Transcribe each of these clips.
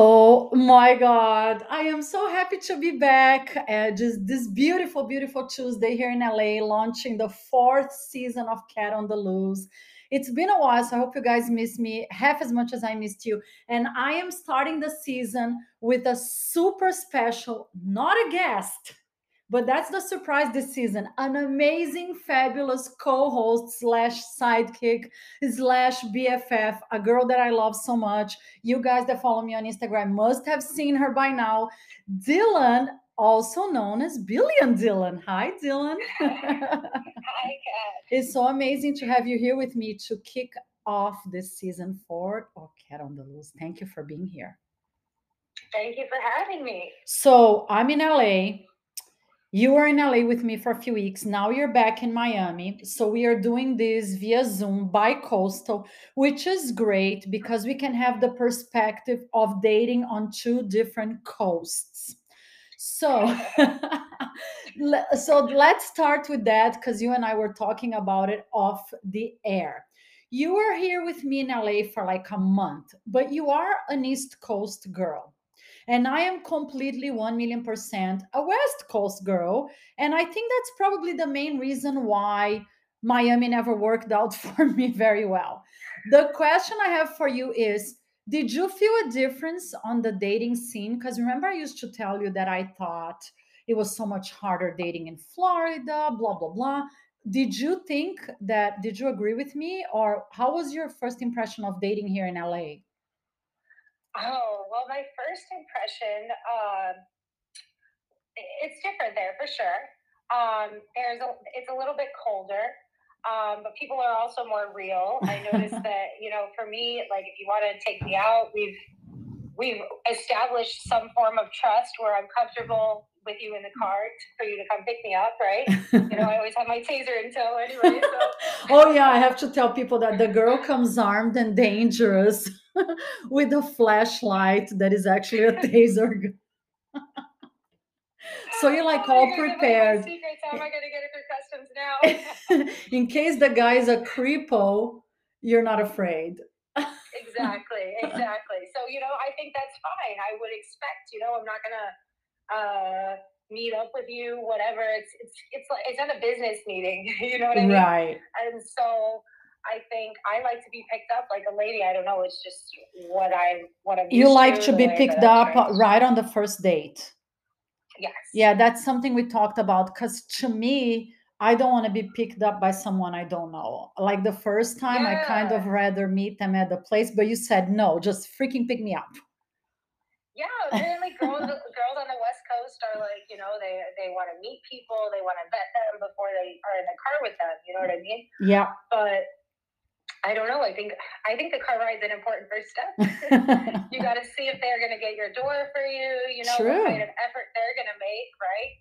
Oh my God. I am so happy to be back. Uh, just this beautiful, beautiful Tuesday here in LA, launching the fourth season of Cat on the Loose. It's been a while, so I hope you guys miss me half as much as I missed you. And I am starting the season with a super special, not a guest, but that's the surprise this season. An amazing, fabulous co-host slash sidekick slash BFF, a girl that I love so much. You guys that follow me on Instagram must have seen her by now. Dillon, also known as Billion Dillon. Hi, Dillon. Hi, Kat. it's so amazing to have you here with me to kick off this season four Oh, Cat on the Loose. Thank you for being here. Thank you for having me. So I'm in LA. You were in LA with me for a few weeks. Now you're back in Miami. So we are doing this via Zoom by coastal, which is great because we can have the perspective of dating on two different coasts. So, so let's start with that because you and I were talking about it off the air. You were here with me in LA for like a month, but you are an East Coast girl. And I am completely 1 million percent a West Coast girl. And I think that's probably the main reason why Miami never worked out for me very well. The question I have for you is Did you feel a difference on the dating scene? Because remember, I used to tell you that I thought it was so much harder dating in Florida, blah, blah, blah. Did you think that, did you agree with me? Or how was your first impression of dating here in LA? Oh, well, my first impression, um, it's different there for sure. Um, there's a, it's a little bit colder, um, but people are also more real. I noticed that, you know, for me, like if you want to take me out, we've we've established some form of trust where I'm comfortable with you in the car for you to come pick me up, right? You know, I always have my taser in tow anyway, so oh yeah, I have to tell people that the girl comes armed and dangerous with a flashlight that is actually a taser. gun. so you're like Oh, all you're gonna give away my prepared secrets. How am I gonna get it through customs now? in case the guy is a creepo. You're not afraid. Exactly, exactly. So you know, I think that's fine. I would expect. You know, I'm not gonna uh, meet up with you. Whatever. It's it's it's like it's not a business meeting. You know what I mean? Right. And so. I think I like to be picked up like a lady. I don't know. It's just what I what I'm. You like to be picked I'm up right on the first date. Yes. Yeah, that's something we talked about because to me, I don't want to be picked up by someone I don't know. Like the first time, I kind of rather meet them at the place, but you said no, just freaking pick me up. Yeah, apparently girls girls on the West Coast are like, you know, they they want to meet people, they want to vet them before they are in the car with them. You know what I mean? Yeah. But I don't know. I think I think the car ride's an important first step. you got to see if they're going to get your door for you. You know True. what kind of effort they're going to make, right?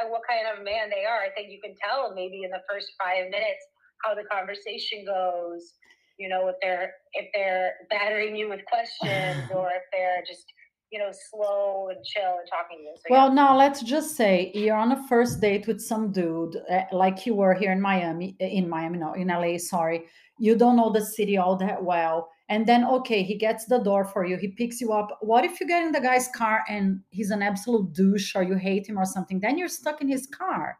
And what kind of man they are. I think you can tell maybe in the first five minutes how the conversation goes. You know if they're if they're battering you with questions or if they're just you know slow and chill and talking to you. So well, now let's just say you're on a first date with some dude, uh, like you were here in Miami, uh, in Miami, no, in LA, sorry. You don't know the city all that well. And then, okay, he gets the door for you, he picks you up. What if you get in the guy's car and he's an absolute douche or you hate him or something? Then you're stuck in his car.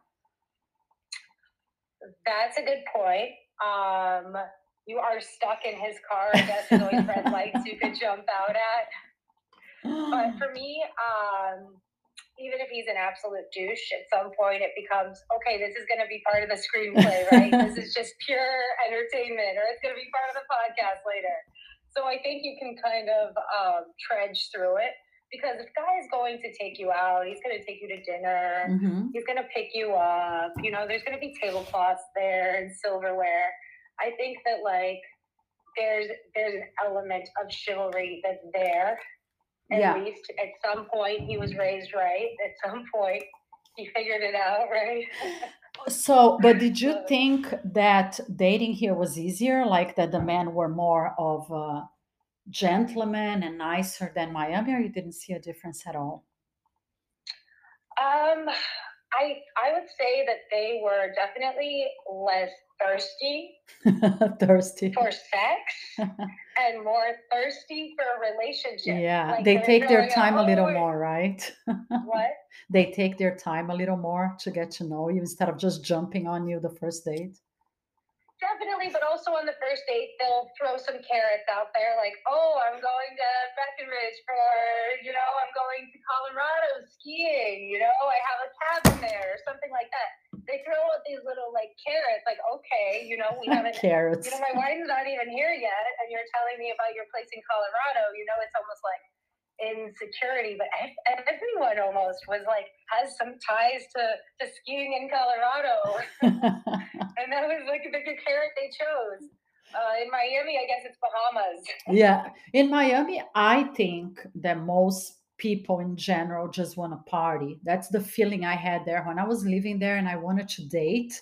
that's a good point. Um, you are stuck in his car. I guess always red lights you could jump out at. But for me, um, even if he's an absolute douche, at some point it becomes okay. This is going to be part of the screenplay, right? this is just pure entertainment, or it's going to be part of the podcast later. So I think you can kind of um, trudge through it because if guy is going to take you out, he's going to take you to dinner. Mhm. He's going to pick you up. You know, there's going to be tablecloths there and silverware. I think that like there's there's an element of chivalry that's there. At Yeah. least at some point he was raised right. At some point he figured it out, right? So, but did you think that dating here was easier? Like that the men were more of a gentlemen and nicer than Miami, or you didn't see a difference at all? Um, I I would say that they were definitely less thirsty thirsty for sex and more thirsty for a relationship. yeah Like they take their time a little oh, more right what? they take their time a little more to get to know you instead of just jumping on you the first date Definitely, but also on the first date, they'll throw some carrots out there, like, "Oh, I'm going to Breckenridge for, you know, I'm going to Colorado skiing. You know, I have a cabin there, or something like that." They throw out these little like carrots, like, "Okay, you know, we haven't carrots you know, my wife's not even here yet, and you're telling me about your place in Colorado. You know, it's almost like insecurity, but everyone almost was like has some ties to, to skiing in Colorado, and that was like the, the carrot they chose. Uh, in Miami, I guess it's Bahamas. yeah. In miami i think that most people in general just want to party. That's the feeling i had there. When i was living there and i wanted to date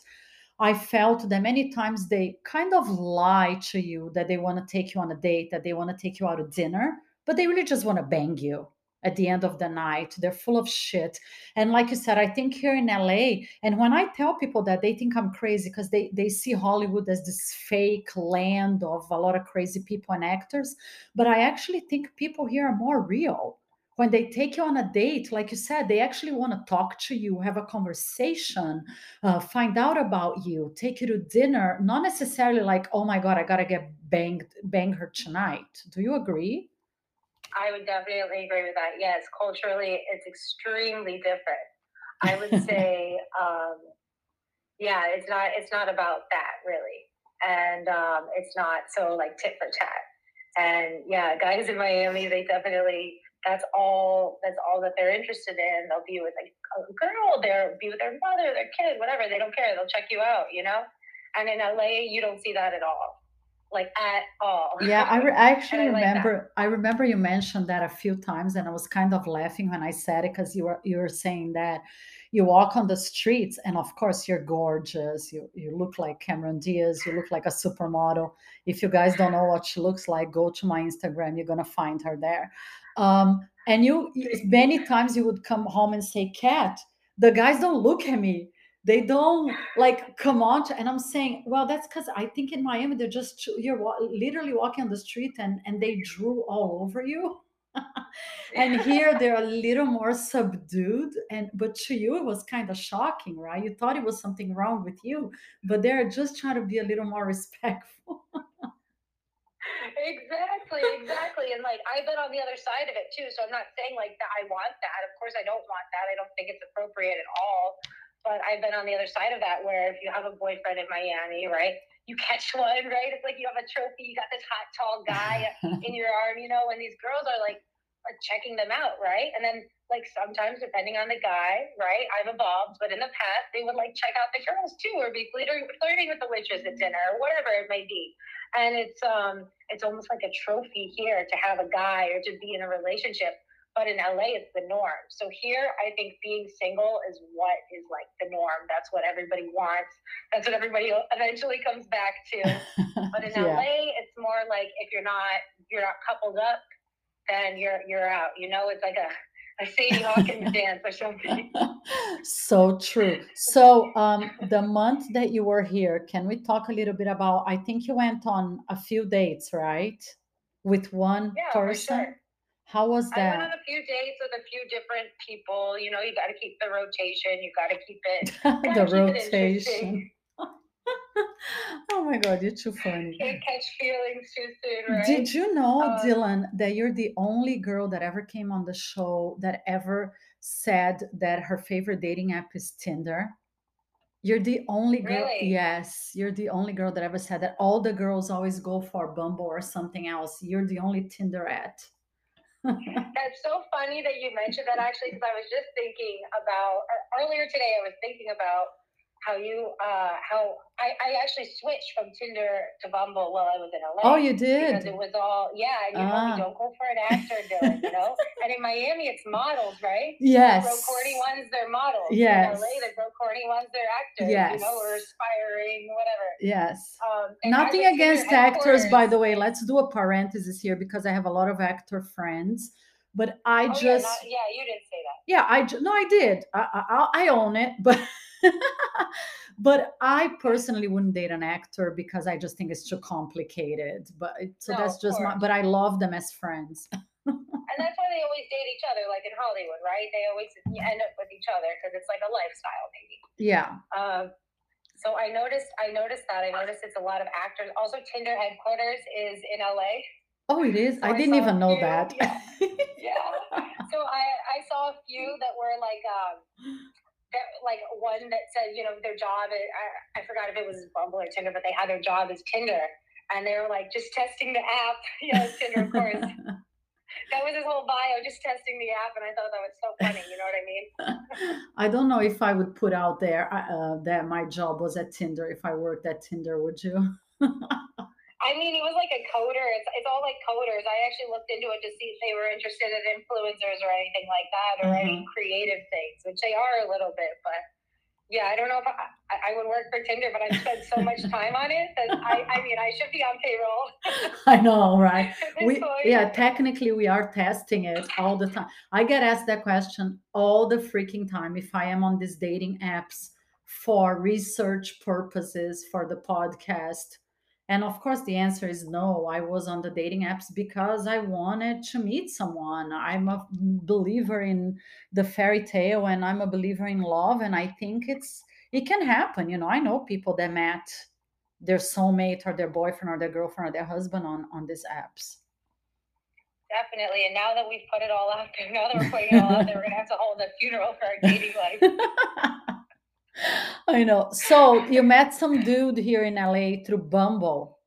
i felt that many times they kind of lie to you that they want to take you on a date that they want to take you out to dinner but they really just want to bang you at the end of the night. They're full of shit. And like you said i think here in la and when i tell people that they think i'm crazy because they they see hollywood as this fake land of a lot of crazy people and actors but i actually think people here are more real. When they take you on a date like you said they actually want to talk to you have a conversation uh, find out about you take you to dinner not necessarily like oh my god i gotta get banged bang her tonight. Do you agree I would definitely agree with that. Yes, culturally, it's extremely different. I would say, um, yeah, it's not it's not about that really, and um, it's not so like tit for tat. And yeah, guys in Miami, they definitely that's all that's all that they're interested in. They'll be with like a girl, they'll be with their mother, their kid, whatever. They don't care. They'll check you out, you know. And in LA, you don't see that at all, like at all. Yeah, I, re- I actually I like remember. I remember you mentioned that a few times, and I was kind of laughing when I said it because you were you were saying that you walk on the streets, and of course you're gorgeous. You you look like Cameron Diaz. You look like a supermodel. If you guys don't know what she looks like, go to my Instagram. You're gonna find her there. Um, and you- many times you would come home and say, "Cat." The guys don't look at me they don't like come on to, and i'm saying well that's because i think in miami they're just you're wa- literally walking on the street and and they drew all over you and here they're a little more subdued and but to you it was kind of shocking right you thought it was something wrong with you but they're just trying to be a little more respectful exactly, exactly. And like I've been on the other side of it too. So I'm not saying like that I want that. Of course I don't want that. I don't think it's appropriate at all. But I've been on the other side of that where if you have a boyfriend in Miami, right? You catch one, right? It's like you have a trophy, you got this hot tall guy in your arm, you know, and these girls are like are checking them out, right? And then like sometimes depending on the guy, right? I've evolved, but in the past they would like check out the girls too, or be flirting, flirting with the waitress at dinner, or whatever it may be. And it's um it's almost like a trophy here to have a guy or to be in a relationship. But in LA, it's the norm. So here, I think being single is what is like the norm. That's what everybody wants. That's what everybody eventually comes back to. But in yeah LA, it's more like if you're not you're not coupled up, then you're you're out. You know, it's like a a Sadie Hawkins dance or something. so true so um the month that you were here can we talk a little bit about i think you went on a few dates right with one Yeah, for person sure. How was that? I went on a few dates with a few different people. You know, you got to keep the rotation. You got to keep it. the keep rotation interesting. oh my god you're too funny Can't catch feelings too soon, right? Did you know, Um, Dillon, that you're the only girl that ever came on the show that ever said that her favorite dating app is Tinder? You're the only girl. Really? Yes, you're the only girl that ever said that. All the girls always go for Bumble or something else. You're the only Tinder at. That's so funny that you mentioned that actually, because I was just thinking about uh, earlier today. I was thinking about how you, uh, how I, I actually switched from Tinder to Bumble while I was in LA. oh, you did? because it was all yeah, you know Ah. we don't go for an actor, Dillon, you know. and in Miami, it's models, right? Yes. Corny ones, they're models. Yes. In LA, the bro corny ones, they're actors. Yes. You know, or aspiring, whatever. Yes. Um, Nothing as a Tinder against actors, by the way. Let's do a parenthesis here because I have a lot of actor friends but I Oh, just yeah, not, yeah, you didn't say that. yeah i no i did i i, I own it but but i personally wouldn't date an actor because i just think it's too complicated but so No, that's just my but i love them as friends And that's why they always date each other, like in Hollywood, right? They always end up with each other because it's like a lifestyle, maybe. yeah Um, so I noticed, I noticed that. I noticed it's a lot of actors. Also, Tinder headquarters is in LA. oh it is So i I didn't even know that Yeah. So I, I saw a few that were like, um, that like one that said, you know, their job. Is, I, I forgot if it was Bumble or Tinder, but they had their job as Tinder, and they were like just testing the app. Yeah, Tinder, of course. That was his whole bio, just testing the app, and I thought that was so funny. You know what I mean? I don't know if I would put out there uh, that my job was at Tinder. If I worked at Tinder, would you? I mean, he was like a coder. It's, it's all like coders. I actually looked into it to see if they were interested in influencers or anything like that, or any Mhm. creative things, which they are a little bit. But yeah, I don't know if I, I I would work for Tinder, but I've spent so much time on it that I, I mean, I should be on payroll. I know, right? we yeah technically we are testing it all the time i get asked that question all the freaking time if i am on these dating apps for research purposes for the podcast and of course the answer is no i was on the dating apps because i wanted to meet someone i'm a believer in the fairy tale and i'm a believer in love and i think it's it can happen you know i know people that met their soulmate or their boyfriend or their girlfriend or their husband on on these apps Definitely. And now that we've put it all out there, now that we're putting it all out there, we're gonna have to hold a funeral for our dating life. I know. So you met some dude here in LA through Bumble.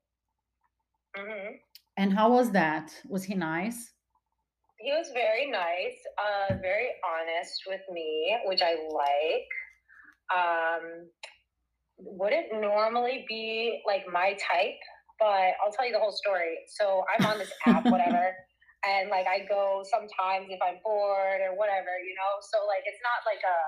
hmm And how was that? Was he nice? He was very nice, uh, very honest with me, which I like. Um, wouldn't normally be like my type, but I'll tell you the whole story. So I'm on this app, whatever, and like I go sometimes if I'm bored or whatever, you know. So like it's not like a,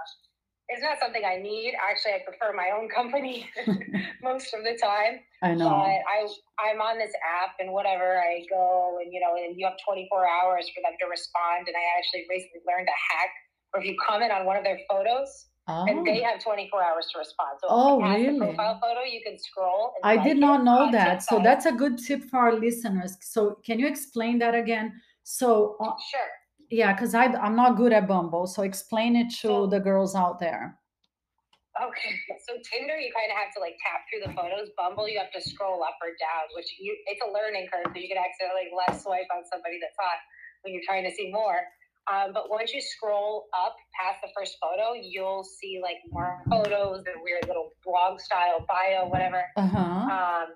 it's not something I need. Actually, I prefer my own company most of the time. I know. But I I'm on this app and whatever I go and you know and you have 24 hours for them to respond and I actually recently learned a hack where if you comment on one of their photos and they Oh, have 24 hours to respond. So Oh, really? profile photo you can scroll. I did not know that. So that's a good tip for our listeners. So can you explain that again? So uh, sure. Yeah, because I I'm not good at Bumble. So explain it to So- the girls out there. Okay, so Tinder, you kind of have to like tap through the photos. Bumble, you have to scroll up or down, which you it's a learning curve. So you can accidentally left swipe on somebody that's hot when you're trying to see more. Um, but once you scroll up past the first photo, you'll see like more photos, their weird little blog style bio, whatever. Uh-huh. Um,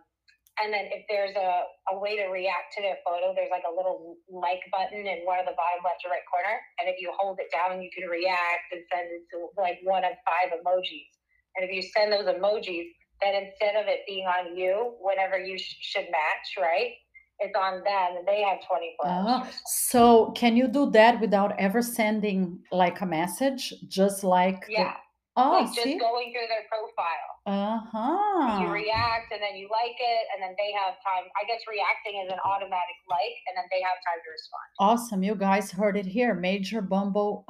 and then if there's a, a way to react to their photo, there's like a little like button in one of the bottom left or right corner. And if you hold it down, you can react and send it to like one of five emojis. And if you send those emojis, then instead of it being on you, whenever you sh- should match, right? It's on them and they have 24 hours. Ah, to respond. so can you do that without ever sending like a message? Just like Yeah. Oh, like just going through their profile. Uh-huh. You react and then you like it, and then they have time. I guess reacting is an automatic like, and then they have time to respond. Awesome. You guys heard it here. Major Bumble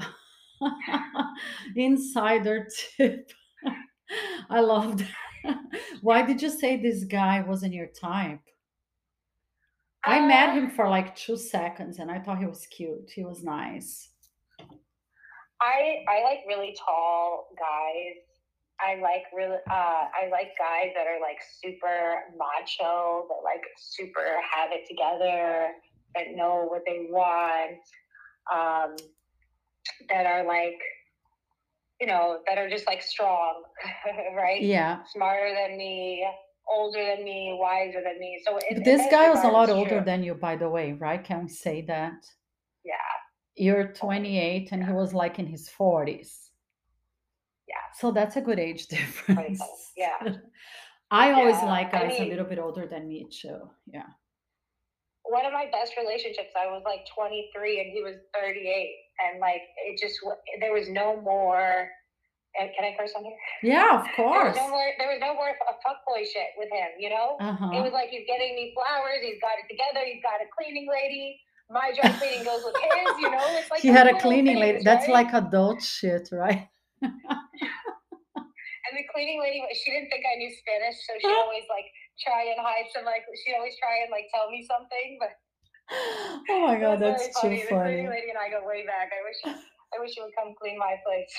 insider tip. I love that. Why did you say this guy wasn't your type? I met Uh, him for like two seconds and I thought he was cute. He was nice. I I like really tall guys. I like really uh I like guys that are like super macho, that like super have it together, that know what they want, um, that are like you know, that are just like strong, right? Yeah. Smarter than me, older than me, wiser than me. So in, this guy was a lot older true. than you, by the way, right? Can we say that? Yeah, You're 28 and he was like in his 40s. yeah. So that's a good age difference. yeah. I always Yeah, like I guys a little bit older than me too. Yeah. one of my best relationships i was like 23 and he was 38 and like it just there was no more and can i curse on here Yeah, of there course. was no more there was no more a fuckboy shit with him you know it Uh-huh. was like he's getting me flowers he's got it together he's got a cleaning lady my dry cleaning goes with his, you know? It's like he had a cleaning lady. things, That's right? like adult shit, right? And the cleaning lady, she didn't think I knew Spanish, so she always like try and hide some like she always try and like tell me something. But oh my god, that's funny. too The funny. cleaning lady and I go way back. I wish I wish you would come clean my place.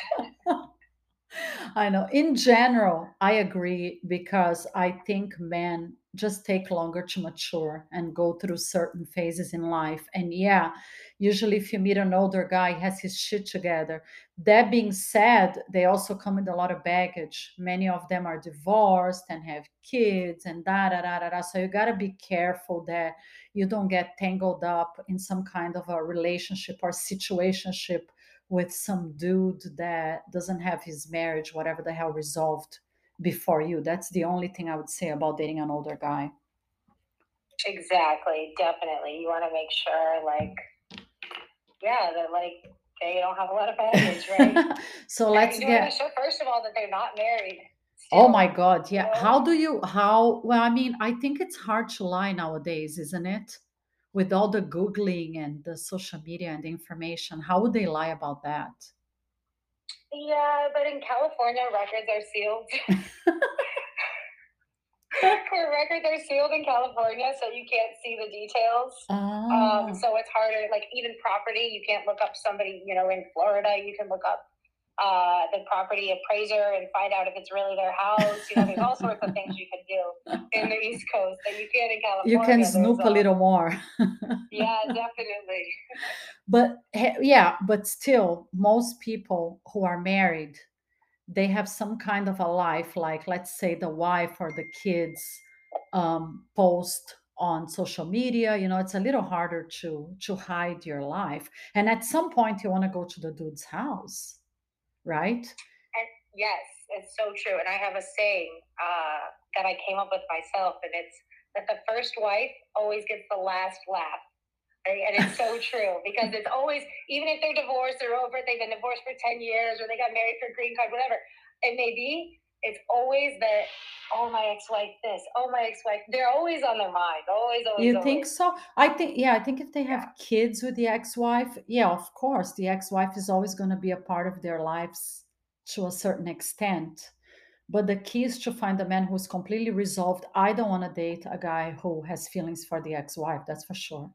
I know. In general, I agree because I think men just take longer to mature and go through certain phases in life. And yeah, usually if you meet an older guy, has his shit together. That being said, they also come with a lot of baggage. Many of them are divorced and have kids and da da da da da. So you gotta be careful that you don't get tangled up in some kind of a relationship or situationship with some dude that doesn't have his marriage, whatever the hell, resolved before you. That's the only thing I would say about dating an older guy. exactly, definitely. You want to make sure, like, yeah, that like they don't have a lot of baggage, right? so And let's get. sure, first of all, that they're not married. Oh my God. Yeah. know? How do you, how, well, I mean, I think it's hard to lie nowadays, isn't it? With all the Googling and the social media and the information, how would they lie about that? Yeah, but in California, records are sealed. Court records are sealed in California, so you can't see the details. Ah, Um, so it's harder. Like even property, you can't look up somebody. You know, in Florida, you can look up uh, the property appraiser and find out if it's really their house. You know, there's all sorts of things you can do in the East Coast that you can't in California. you can snoop a uh, little more. Yeah, definitely. but yeah but still most people who are married they have some kind of a life like let's say the wife or the kids um, post on social media you know it's a little harder to to hide your life and at some point you want to go to the dude's house right And Yes, it's so true. And I have a saying uh, that I came up with myself, and it's that the first wife always gets the last laugh. Right? And it's so true because it's always, even if they're divorced or over, they've been divorced for 10 years or they got married for a green card, whatever it may be, it's always that, oh, my ex wife, this, oh, my ex wife. They're always on their mind. Always, always. you think so i think yeah i think if they have Yeah. kids with the ex-wife yeah of course the ex-wife is always going to be a part of their lives to a certain extent but the key is to find a man who's completely resolved i don't want to date a guy who has feelings for the ex-wife that's for sure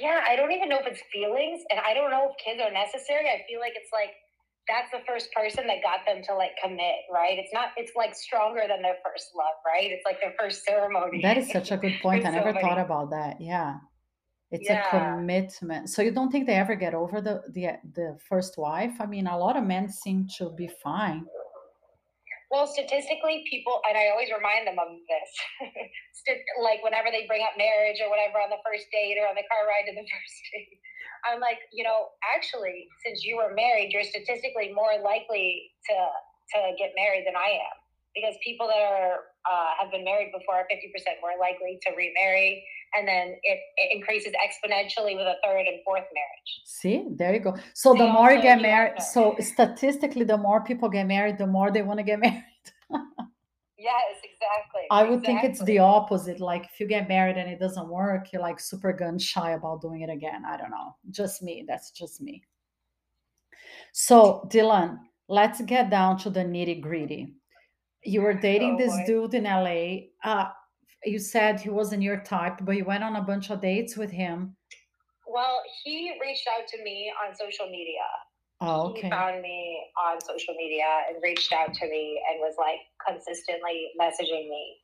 yeah, I don't even know if it's feelings, and I don't know if kids are necessary. I feel like it's like that's the first person that got them to like commit, right? It's not. It's like stronger than their first love, right? It's like their first ceremony. that is such a good point i never thought about that yeah it's Yeah. a commitment so you don't think they ever get over the the the first wife i mean a lot of men seem to be fine Well, statistically, people, and I always remind them of this. Like whenever they bring up marriage or whatever on the first date or on the car ride to the first date, I'm like, you know, actually, since you were married, you're statistically more likely to to get married than I am. Because people that are uh, have been married before are 50% more likely to remarry, and then it, it increases exponentially with a third and fourth marriage. see? There you go. So the more you get married so statistically the more people get married the more they want to get married Yes, exactly. I would think it's the opposite. Like if you get married and it doesn't work, you're like super gun shy about doing it again. I don't know. Just me. That's just me. So, Dillon, let's get down to the nitty gritty. You were dating Oh this boy. dude in LA. Uh, you said he wasn't your type, but you went on a bunch of dates with him. Well, he reached out to me on social media. Oh, He okay. found me on social media and reached out to me and was like consistently messaging me.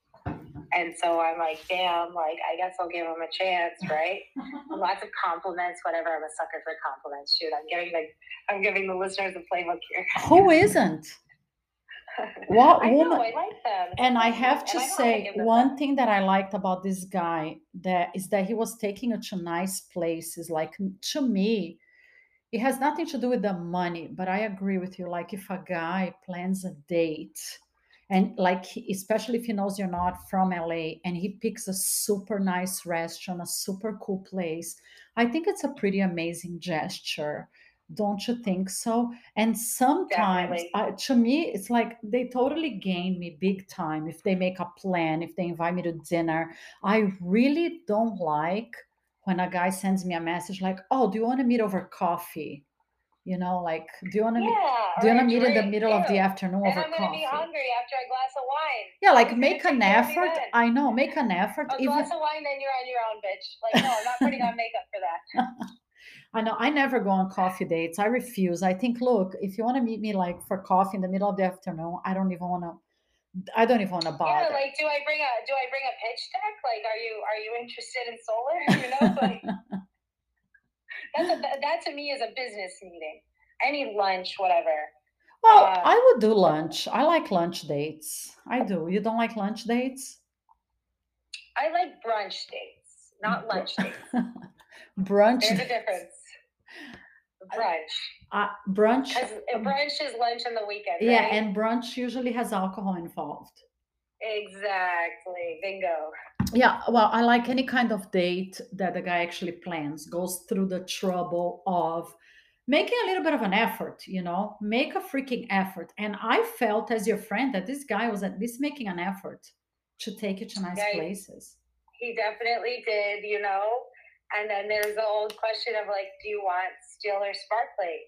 And so I'm like, damn, like I guess I'll give him a chance, right? Lots of compliments, whatever. I'm a sucker for compliments, dude. I'm giving the I'm giving the listeners a playbook here. Who isn't? What I know, woman? I like them. And I have to I say, them one back. thing that I liked about this guy that is that he was taking you to nice places. Like to me, it has nothing to do with the money, but I agree with you. Like if a guy plans a date and like especially if he knows you're not from LA and he picks a super nice restaurant, a super cool place, I think it's a pretty amazing gesture. Don't you think so? And sometimes, to me, it's like they totally gain me big time if they make a plan, if they invite me to dinner. I really don't like when a guy sends me a message like, "Oh, do you want to meet over coffee?" You know, like, do you want to Yeah, meet? Do you want to meet in the middle of the afternoon And over I'm gonna be hungry after a glass of wine. Yeah, like make an care of me effort. I know, make an effort. A Even glass of wine, then you're on your own, bitch. Like, no, I'm not putting on makeup for that. I know I never go on coffee dates. I refuse. I think, look, if you want to meet me like for coffee in the middle of the afternoon, I don't even want to. I don't even want to Yeah, like, do I bring a do I bring a pitch deck? Like, are you are you interested in solar? You know, like that's a, that, to me is a business meeting. Any lunch, whatever. well, uh, I would do lunch. I like lunch dates. I do. You don't like lunch dates? I like brunch dates, not lunch dates. brunch. There's a difference. Brunch, Uh, brunch. brunch is lunch on the weekend. Yeah, right? and brunch usually has alcohol involved. exactly. Bingo. Yeah, well, I like any kind of date that the guy actually plans, goes through the trouble of making a little bit of an effort, you know, make a freaking effort. And I felt as your friend that this guy was at least making an effort to take you to nice Yeah, places. He definitely did, you know. And then there's the old question of like, do you want still or sparkling?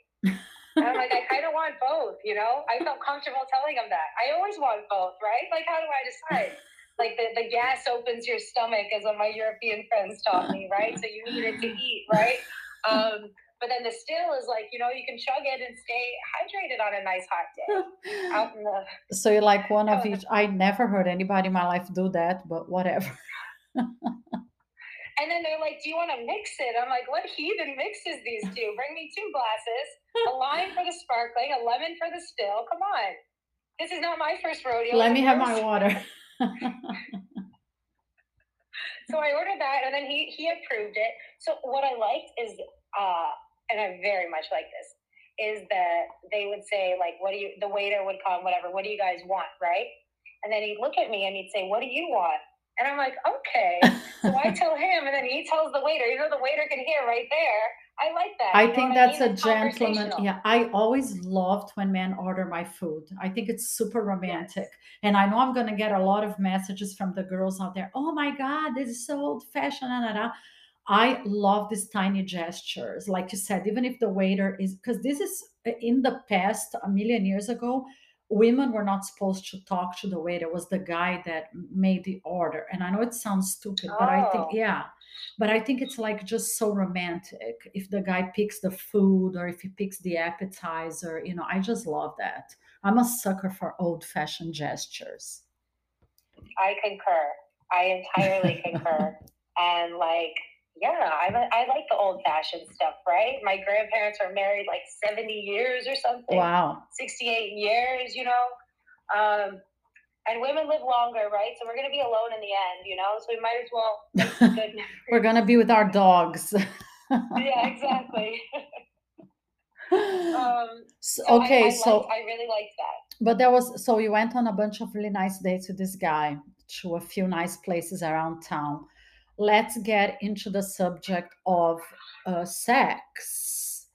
And I'm like, I kind of want both, you know. I felt comfortable telling him that. I always want both, right? Like, how do I decide? Like the, the gas opens your stomach, as my European friends taught me, right? So you need it to eat, right? Um, but then the still is like, you know, you can chug it and stay hydrated on a nice hot day out in the. So you like one of Oh. each. I never heard anybody in my life do that, but whatever. And then they're like, "Do you want to mix it?" I'm like, "What heathen mixes these two? Bring me two glasses, a lime for the sparkling, a lemon for the still. Come on, this is not my first rodeo. Let me have my water. So I ordered that, and then he he approved it. So what I liked is, uh, and I very much like this, is that they would say like, "What do you?" The waiter would come, whatever. What do you guys want, right? And then he'd look at me and he'd say, "What do you want?" And I'm like, "Okay." So I tell him, and then he tells the waiter. You know, the waiter can hear right there. I like that. I you think what I that's mean? a gentleman. Yeah, I always loved when men order my food. I think it's super romantic. And I know I'm going to get a lot of messages from the girls out there. Oh my God, this is so old fashioned. da, da, da." I love these tiny gestures. Like you said, even if the waiter is, because this is uh, in the past, a million years ago, women were not supposed to talk to the waiter. It was the guy that made the order. And I know it sounds stupid, but I think, Oh. yeah. But I think it's like just so romantic if the guy picks the food or if he picks the appetizer. You know, I just love that. I'm a sucker for old fashioned gestures. I concur. I entirely concur. And like, yeah, I, I like the old fashioned stuff, right? My grandparents are married like 70 years or something, Wow. 68 years, you know? Um, and women live longer, right? So we're going to be alone in the end, you know? So we might as well good We're going to be with our dogs. Yeah, exactly. um, So- so I- okay, I, so liked- I really liked that. but there was so you went on a bunch of really nice dates with this guy to a few nice places around town. Let's get into the subject of uh, sex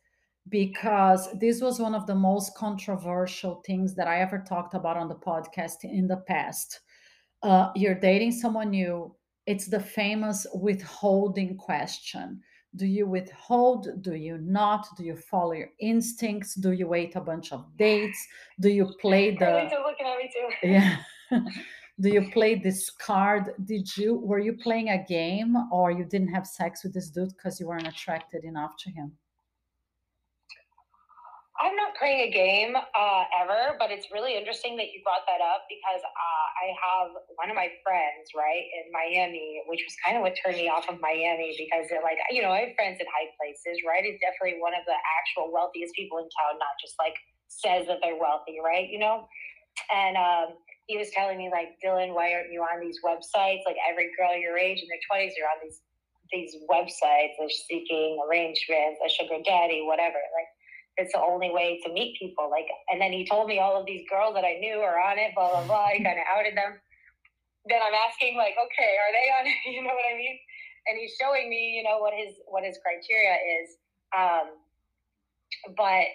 because this was one of the most controversial things that I ever talked about on the podcast in the past. Uh, you're dating someone new. It's the famous withholding question. Do you withhold? Do you not? Do you follow your instincts? Do you wait a bunch of dates? Do you play the looking at me too. yeah? Do you play this card? Did you were you playing a game or you didn't have sex with this dude because you weren't attracted enough to him? I'm not playing a game uh, ever, but it's really interesting that you brought that up because uh, I have one of my friends, right, in Miami, which was kind of what turned me off of Miami because like, you know, I have friends in high places, right? He's definitely one of the actual wealthiest people in town, not just like says that they're wealthy, right? You know? And um, he was telling me, like, Dillon, why aren't you on these websites? Like, every girl your age in their 20s are on these these websites, they're seeking arrangements, a sugar daddy, whatever. Like, it's the only way to meet people. Like, and then he told me all of these girls that I knew are on it, blah blah blah. He kind of outed them. Then I'm asking, like, okay, are they on it? You know what I mean? And he's showing me, you know, what his what his criteria is. Um, but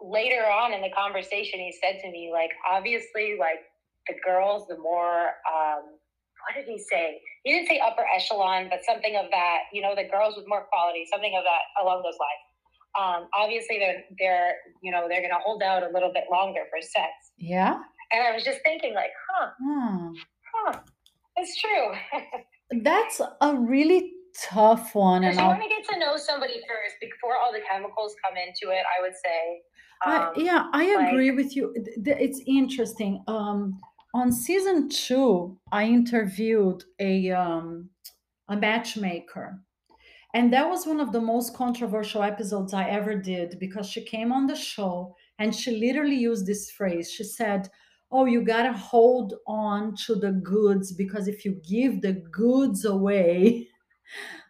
later on in the conversation, he said to me, like, obviously, like the girls, the more um, what did he say? He didn't say upper echelon, but something of that. You know, the girls with more quality, something of that along those lines. Um, obviously, they're they're you know they're going to hold out a little bit longer for sex. Yeah. And I was just thinking, like, huh, Hmm. huh, it's true. That's a really tough one, and you I'll, want to get to know somebody first before all the chemicals come into it. I would say. I, Um, yeah, I like- agree with you. It's interesting. Um, on season two, I interviewed a um, a matchmaker, and that was one of the most controversial episodes I ever did because she came on the show and she literally used this phrase. She said, "Oh, you gotta hold on to the goods because if you give the goods away."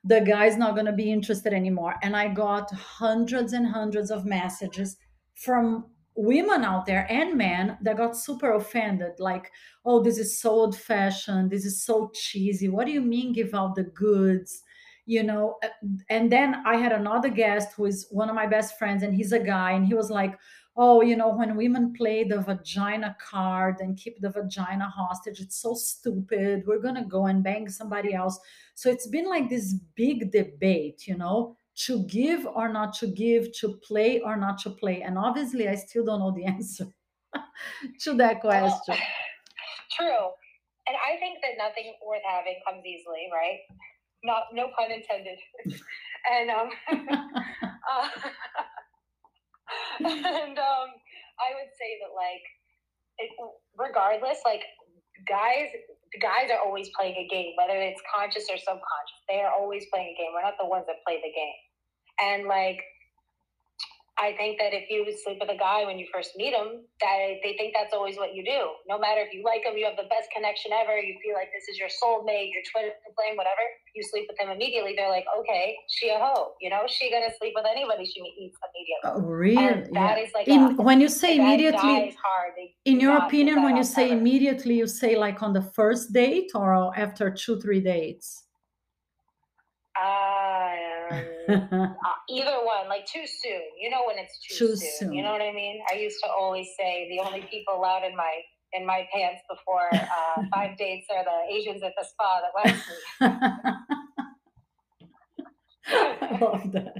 The guy's not going to be interested anymore. And I got hundreds and hundreds of messages from women out there and men that got super offended like oh this is so old fashioned this is so cheesy. What do you mean give out the goods? You know Uh, and then i had another guest who is one of my best friends and he's a guy and he was like oh you know when women play the vagina card and keep the vagina hostage it's so stupid we're going to go and bang somebody else so it's been like this big debate you know to give or not to give, to play or not to play? And obviously, I still don't know the answer to that Well, question. true. And I think that nothing worth having comes easily, right? Not no pun intended. and um uh, and um I would say that like it, regardless, like guys guys are always playing a game, whether it's conscious or subconscious. They are always playing a game. We're not the ones that play the game. And like I think that if you sleep with a guy when you first meet him, that they think that's always what you do. No matter if you like him, you have the best connection ever, you feel like this is your soulmate, your twin flame, whatever. You sleep with him immediately. They're like, okay, she a hoe. You know, she gonna sleep with anybody she meets immediately. Oh, really? And that Yeah. is like In, a, when you say immediately, hard. In your opinion, when you say ever. immediately, you say like on the first date or after two, three dates? Uh, either one, like too soon. You know when it's too, Too soon. soon. You know what I mean? I used to always say the only people allowed in my in my pants before uh, five dates are the Asians at the spa that wax me. I love that.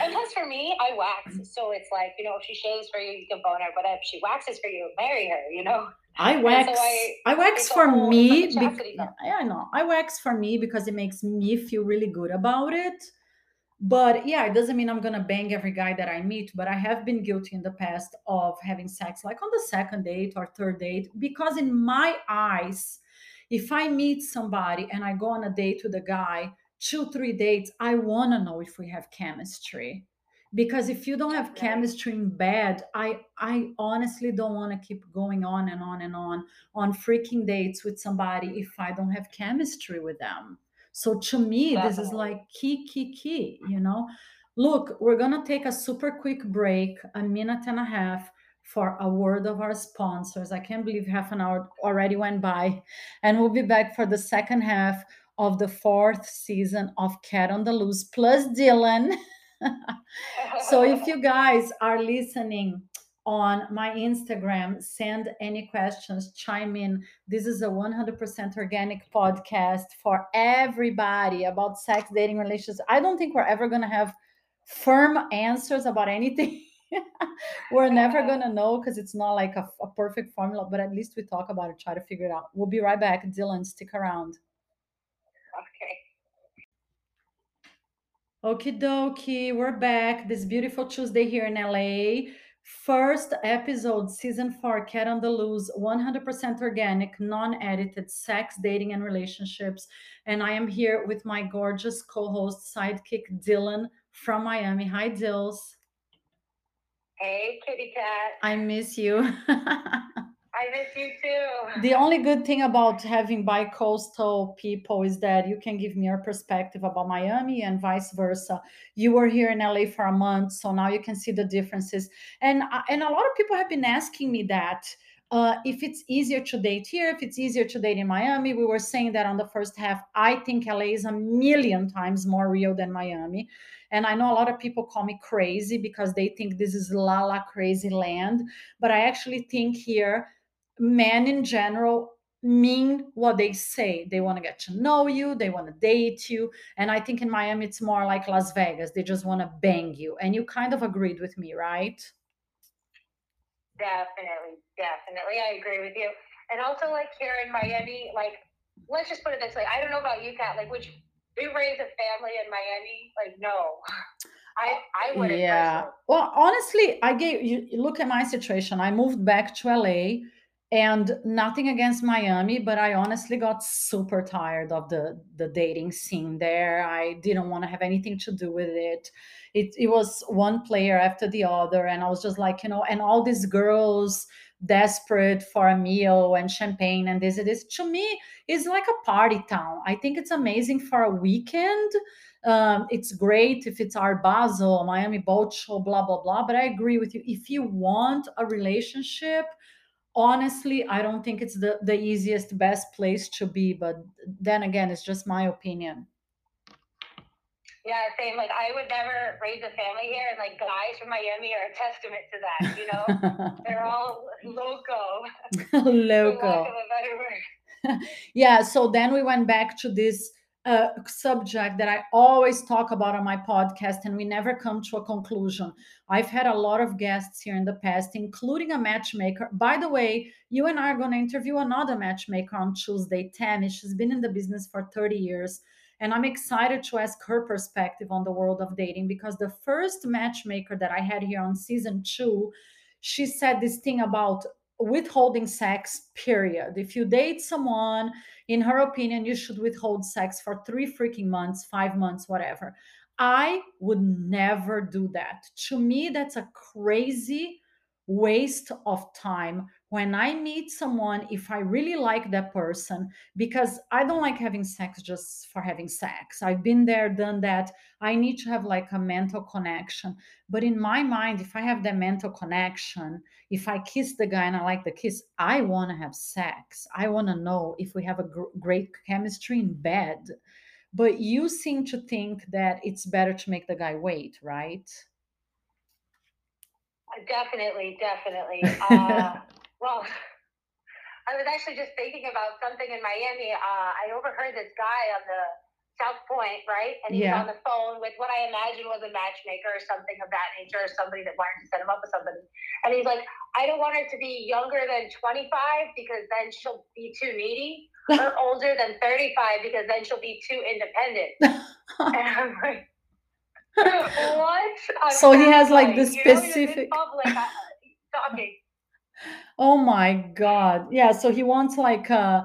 And plus, for me, I wax, so it's like you know, if she shaves for you, you can bone her. But if she waxes for you, marry her. You know. I so wax. I- I wax for me. like a bec- chastity yeah. I know. I wax for me because it makes me feel really good about it. But yeah, it doesn't mean I'm gonna bang every guy that I meet. But I have been guilty in the past of having sex like on the second date or third date because in my eyes, if I meet somebody and I go on a date with a guy, two, three dates, I wanna know if we have chemistry. Because if you don't have chemistry in bed, I I honestly don't want to keep going on and on and on on freaking dates with somebody if I don't have chemistry with them. So to me, this is like key, key, key, you know. Look, we're gonna take a super quick break, a minute and a half for a word of our sponsors. I can't believe half an hour already went by. And we'll be back for the second half of the fourth season of Cat on the Loose plus Dillon. so if you guys are listening on my Instagram, send any questions, chime in. This is a 100% organic podcast for everybody about sex, dating, relationships. I don't think we're ever going to have firm answers about anything. we're never going to know because it's not like a, a perfect formula, but at least we talk about it, try to figure it out. We'll be right back. Dillon, stick around. okay. Okie dokie, we're back this beautiful Tuesday here in LA. First episode, season four, Cat on the Loose, 100% organic, non edited sex, dating, and relationships. And I am here with my gorgeous co host, sidekick Dillon from Miami. Hi, Dills. Hey, kitty cat. I miss you. I miss you too. the only good thing about having bi-coastal people is that you can give me your perspective about Miami and vice versa. You were here in LA for a month, so now you can see the differences. And and a lot of people have been asking me that uh, if it's easier to date here, if it's easier to date in Miami. We were saying that on the first half. I think LA is a million times more real than Miami. And I know a lot of people call me crazy because they think this is la la crazy land. But I actually think here men in general mean what they say. They want to get to know you, they want to date you. And I think in Miami, it's more like Las Vegas. They just want to bang you. And you kind of agreed with me, right? Definitely, definitely. I agree with you. And also, like here in Miami, like, let's just put it this way I don't know about you, Kat. Like, would you, raise a family in Miami? Like, no. I, I wouldn't. Yeah. personally. Well, honestly, I gave you look at my situation. I moved back to LA and nothing against Miami, but I honestly got super tired of the the dating scene there. I didn't want to have anything to do with it. It it was one player after the other and I was just like, you know, and all these girls desperate for a meal and champagne and this and this to me is like a party town. I think it's amazing for a weekend um, it's great if it's Art Basel, Miami Boat Show, blah, blah, blah. But I agree with you. If you want a relationship, honestly, I don't think it's the, the easiest, best place to be. But then again, it's just my opinion. Yeah, same. Like, I would never raise a family here. And, like, guys from Miami are a testament to that, you know? They're all loco. Loco. of a better word. yeah so then we went back to this uh, subject that i always talk about on my podcast and we never come to a conclusion. I've had a lot of guests here in the past including a matchmaker. By the way you and i are going to interview another matchmaker on tuesday tammy. She's been in the business for 30 years and i'm excited to ask her perspective on the world of dating because the first matchmaker that i had here on season two she said this thing about withholding sex period. If you date someone in her opinion you should withhold sex for three freaking months five months whatever. I would never do that. To me that's a crazy waste of time when i meet someone if i really like that person because i don't like having sex just for having sex i've been there done that i need to have like a mental connection but in my mind if i have that mental connection if I kiss the guy and I like the kiss, I want to have sex. I want to know if we have a gr- great chemistry in bed. But you seem to think that it's better to make the guy wait, right? Definitely, definitely. Uh, well, I was actually just thinking about something in Miami. Uh, I overheard this guy on the South Pointe, right? And he Yeah. on the phone with what I imagine was a matchmaker or something of that nature, or somebody that wanted to set him up with somebody. And he's like, I don't want her to be younger than 25 because then she'll be too needy, or older than 35 because then she'll be too independent. And I'm like, what? on So he has, like, the You know, specific- public, uh, talking. Oh my God. Yeah. So he wants like uh,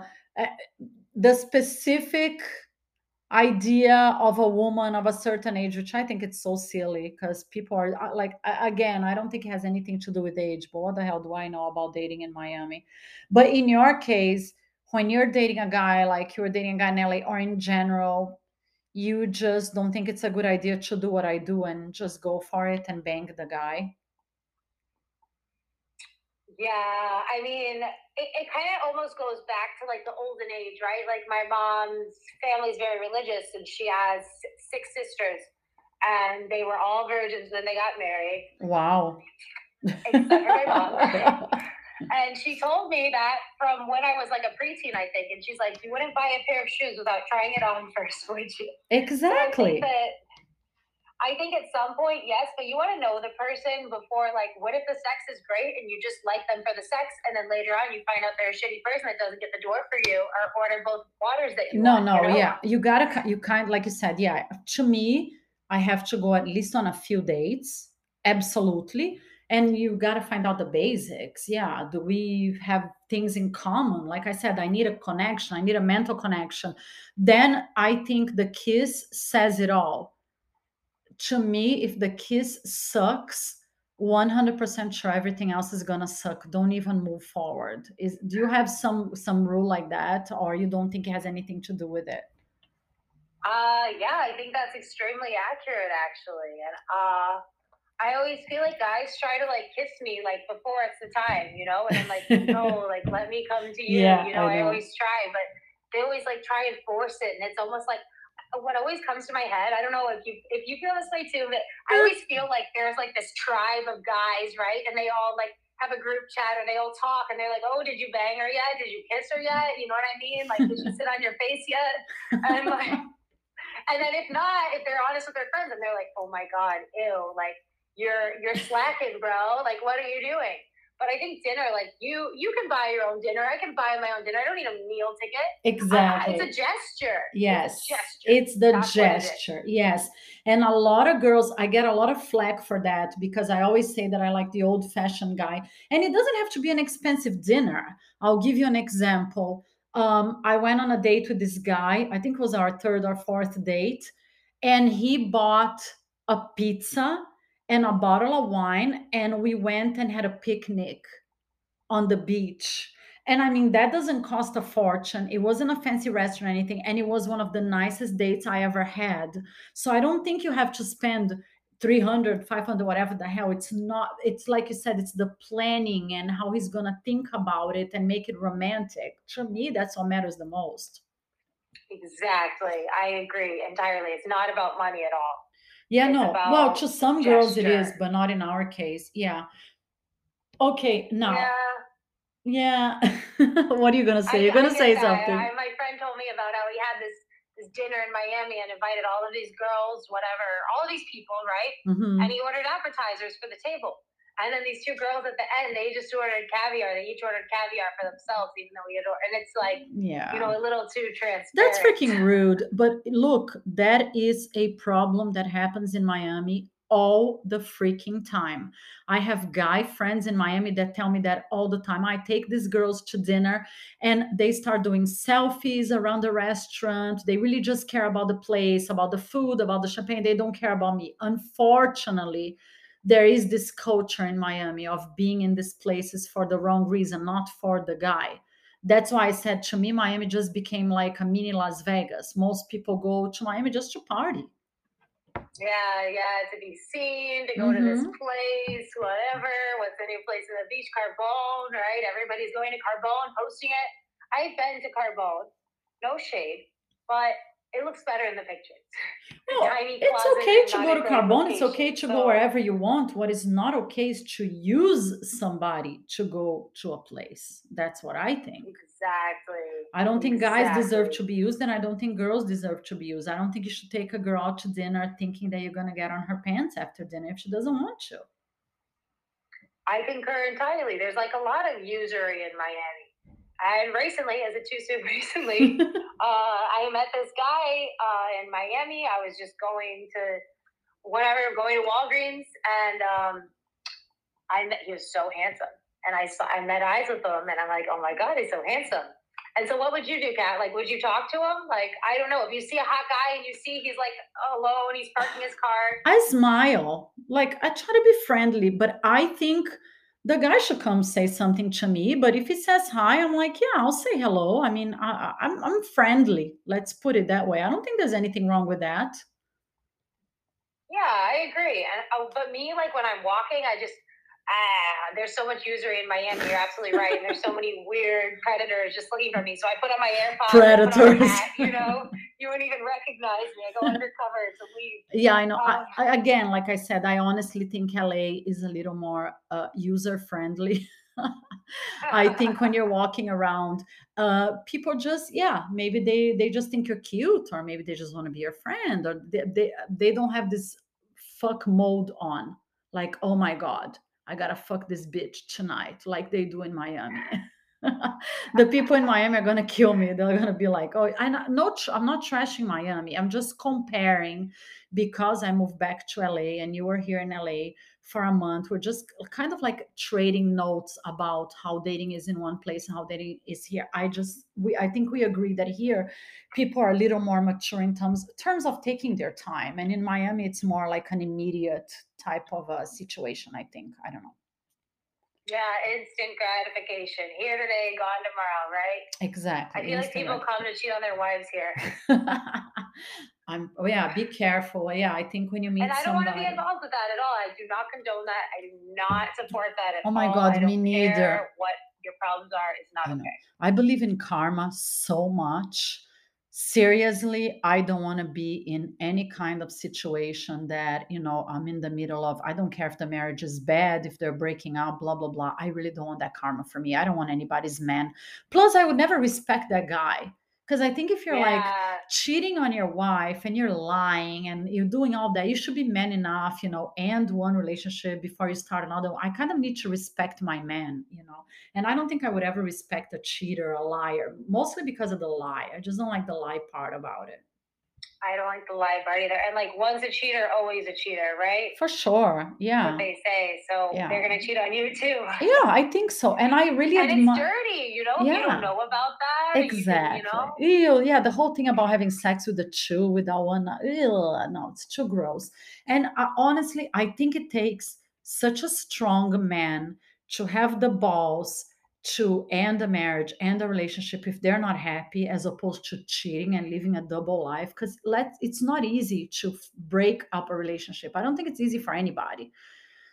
the specific idea of a woman of a certain age, which I think it's so silly because people are uh, like, again, I don't think it has anything to do with age, but what the hell do I know about dating in Miami? But in your case, when you're dating a guy, like you're dating a guy in LA or in general, you just don't think it's a good idea to do what I do and just go for it and bang the guy. Yeah, I mean, it, it kind of almost goes back to like the olden age, right? Like my mom's family's very religious, and she has six sisters, and they were all virgins when they got married. Wow. Except for my mom. And she told me that from when I was like a preteen, I think, and she's like, "You wouldn't buy a pair of shoes without trying it on first, would you?" So exactly. think that I think at some point, yes, but you want to know the person before. Like, what if the sex is great and you just like them for the sex, and then later on you find out they're a shitty person that doesn't get the door for you or order both waters that you No, want? no, you know? yeah. You gotta, you kind, like you said, yeah. To me, I have to go at least on a few dates. Absolutely. And you gotta find out the basics. Yeah. Do we have things in common? Like I said, I need a connection, I need a mental connection. Then I think the kiss says it all. To me, if the kiss sucks, 100% sure everything else is gonna suck. Don't even move forward. Is do you have some some rule like that, or you don't think it has anything to do with it? Uh, yeah, I think that's extremely accurate, actually. And uh, I always feel like guys try to like kiss me like before it's the time, you know, and I'm like, no, like let me come to you. Yeah, you know, I I, always try, but they always like try and force it, and it's almost like what always comes to my head. I don't know if you if you feel this way too, but I always feel like there's like this tribe of guys, right? And they all like have a group chat and they all talk and they're like, "Oh, did you bang her yet? Did you kiss her yet? You know what I mean? Like, did she sit on your face yet?" And like, and then if not, if they're honest with their friends and they're like, "Oh my god, ew, like you're you're slacking, bro. Like, what are you doing?" But I think dinner, like you, you can buy your own dinner. I can buy my own dinner. I don't need a meal ticket. Exactly. Uh, it's a gesture. Yes. It's, gesture. it's the That's gesture. Yes. And a lot of girls, I get a lot of flack for that because I always say that I like the old fashioned guy. And it doesn't have to be an expensive dinner. I'll give you an example. Um, I went on a date with this guy, I think it was our third or fourth date, and he bought a pizza and a bottle of wine and we went and had a picnic on the beach and i mean that doesn't cost a fortune it wasn't a fancy restaurant or anything and it was one of the nicest dates i ever had so i don't think you have to spend 300 500 whatever the hell it's not it's like you said it's the planning and how he's gonna think about it and make it romantic to me that's what matters the most Exactly. I agree entirely. It's not about money at all. Yeah, It's no. Well, to some girls it is, but not in our case. Yeah. Okay, now, Yeah. yeah. What are you gonna say? I, You're gonna say that. something. I, my friend told me about how he had this this dinner in Miami and invited all of these girls, whatever, all of these people, right? Mhm. And he ordered appetizers for the table. And then these two girls at the end, they just ordered caviar. They each ordered caviar for themselves, even though we had ordered. And it's like, Yeah. you know, a little too transparent. That's freaking rude. But look, that is a problem that happens in Miami all the freaking time. I have guy friends in Miami that tell me that all the time. I take these girls to dinner and they start doing selfies around the restaurant. They really just care about the place, about the food, about the champagne. They don't care about me. Unfortunately, there is this culture in Miami of being in these places for the wrong reason, not for the guy that's why I said to me, Miami just became like a mini Las Vegas. Most people go to Miami just to party. Yeah, yeah, to be seen, to go to this Mhm. place, whatever. What's the new place in the beach? Carbone, right? Everybody's going to Carbone, posting it. I've been to Carbone, no shade, but it looks better in the pictures. No, it's okay to go to great Carbone. It's okay to go wherever you want. What is not okay is to use somebody to go to a place. That's what I think. Exactly. I don't think guys deserve to be used, and I don't think girls deserve to be used. I don't think you should take a girl out to dinner thinking that you're gonna get on her pants after dinner if she doesn't want to. I concur entirely. There's like a lot of usury in Miami. And recently, is it too soon? Recently, uh, I met this guy uh, in Miami. I was just going to whatever, going to Walgreens, and um, I met. He was so handsome, and I saw I met eyes with him, and I'm like, oh my god, he's so handsome. And so, what would you do, Kat? Like, would you talk to him? Like, I don't know. If you see a hot guy and you see he's like alone, he's parking his car. I smile. Like I try to be friendly, but I think the guy should come say something to me. But if he says hi, I'm like, yeah, I'll say hello. I mean, I, I- I'm I'm friendly. Let's put it that way. I don't think there's anything wrong with that. Yeah, I agree. And uh, but me, like when I'm walking, I just ah, there's so much usury in Miami. You're absolutely right. And there's so many weird predators just looking for me. So I put on my AirPods, I put on a Predators. hat, you know, you wouldn't even recognize me. I go undercover to leave. Yeah, I know. Um, I, again, like I said, I honestly think LA is a little more uh, user friendly. I think when you're walking around, uh, people just yeah, maybe they they just think you're cute, or maybe they just want to be your friend, or they, they they don't have this fuck mode on. Like, oh my god, I gotta fuck this bitch tonight, like they do in Miami. The people in Miami are gonna kill me. They're gonna be like, oh, I'm not, no, I'm not trashing Miami. I'm just comparing because I moved back to LA and you were here in LA for a month. We're just kind of like trading notes about how dating is in one place and how dating is here. I just we I think we agree that here people are a little more mature in terms terms of taking their time. And in Miami, it's more like an immediate type of a situation, I think. I don't know. Yeah, instant gratification. Here today, gone tomorrow, right? Exactly. I feel like people come to cheat on their wives here. I'm oh yeah, be careful. Yeah, I think when you meet And I don't want to be involved with that at all. I do not condone that. I do not support that at all. Oh my all. God, me neither. what your problems are. It's not I okay. I believe in karma so much. Seriously i don't want to be in any kind of situation that you know i'm in the middle of i don't care if the marriage is bad if they're breaking up blah blah blah. I really don't want that karma for me. I don't want anybody's man. Plus i would never respect that guy because I think if you're like cheating on your wife and you're lying and you're doing all that, you should be man enough, you know, end one relationship before you start another. I kind of need to respect my man, you know. And I don't think I would ever respect a cheater, a liar, mostly because of the lie. I just don't like the lie part about it. I don't like the lie part either. And like once a cheater, always a cheater, right? For sure. Yeah. What they say. So Yeah. they're gonna cheat on you too. Yeah, I think so. And I really And it's admire dirty, you know. If you Yeah. don't know about that. you Exactly. You know. Ew, yeah, the whole thing about having sex with the chew without one. Ew, no, it's too gross. And uh, honestly, I think it takes such a strong man to have the balls to end a marriage and a relationship if they're not happy, as opposed to cheating and living a double life. Because let it's not easy to break up a relationship. I don't think it's easy for anybody.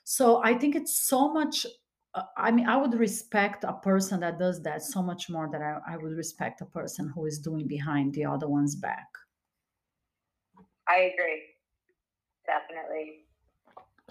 So I think it's so much. uh, I mean, I would respect a person that does that so much more than I, I would respect a person who is doing behind the other one's back. I agree. Definitely.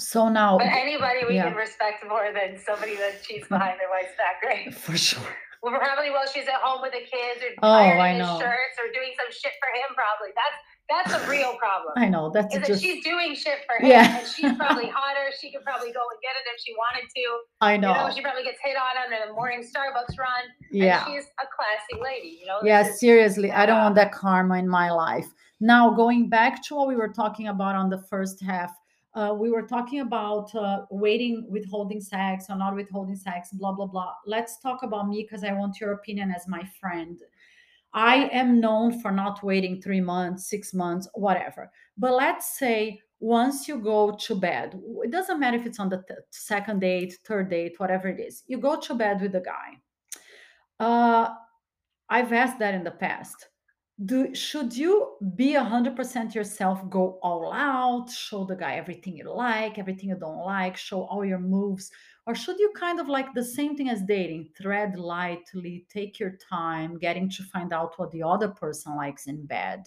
So now, But anybody we yeah. can respect more than somebody that cheats mm-hmm. behind their wife's back, right? for sure. Well, probably while she's at home with the kids or Oh, ironing his shirts or doing some shit for him. Probably that's that's a real problem. I know that's Is that she's doing shit for him, Yeah. and she's probably hotter. She could probably go and get it if she wanted to. I know. You know. she probably gets hit on under the morning Starbucks run. yeah. And she's a classy lady. You know. Yeah, is- seriously, I don't want uh that karma in my life. Now, going back to what we were talking about on the first half, uh, we were talking about uh, waiting, withholding sex or not withholding sex, blah, blah, blah. Let's talk about me because I want your opinion as my friend. I am known for not waiting three months, six months, whatever. But let's say once you go to bed, it doesn't matter if it's on the th- second date, third date, whatever it is, you go to bed with the guy. Uh, I've asked that in the past. Do should you be 100% yourself, go all out, show the guy everything you like, everything you don't like, show all your moves, or should you kind of like the same thing as dating, thread lightly, take your time, getting to find out what the other person likes in bed?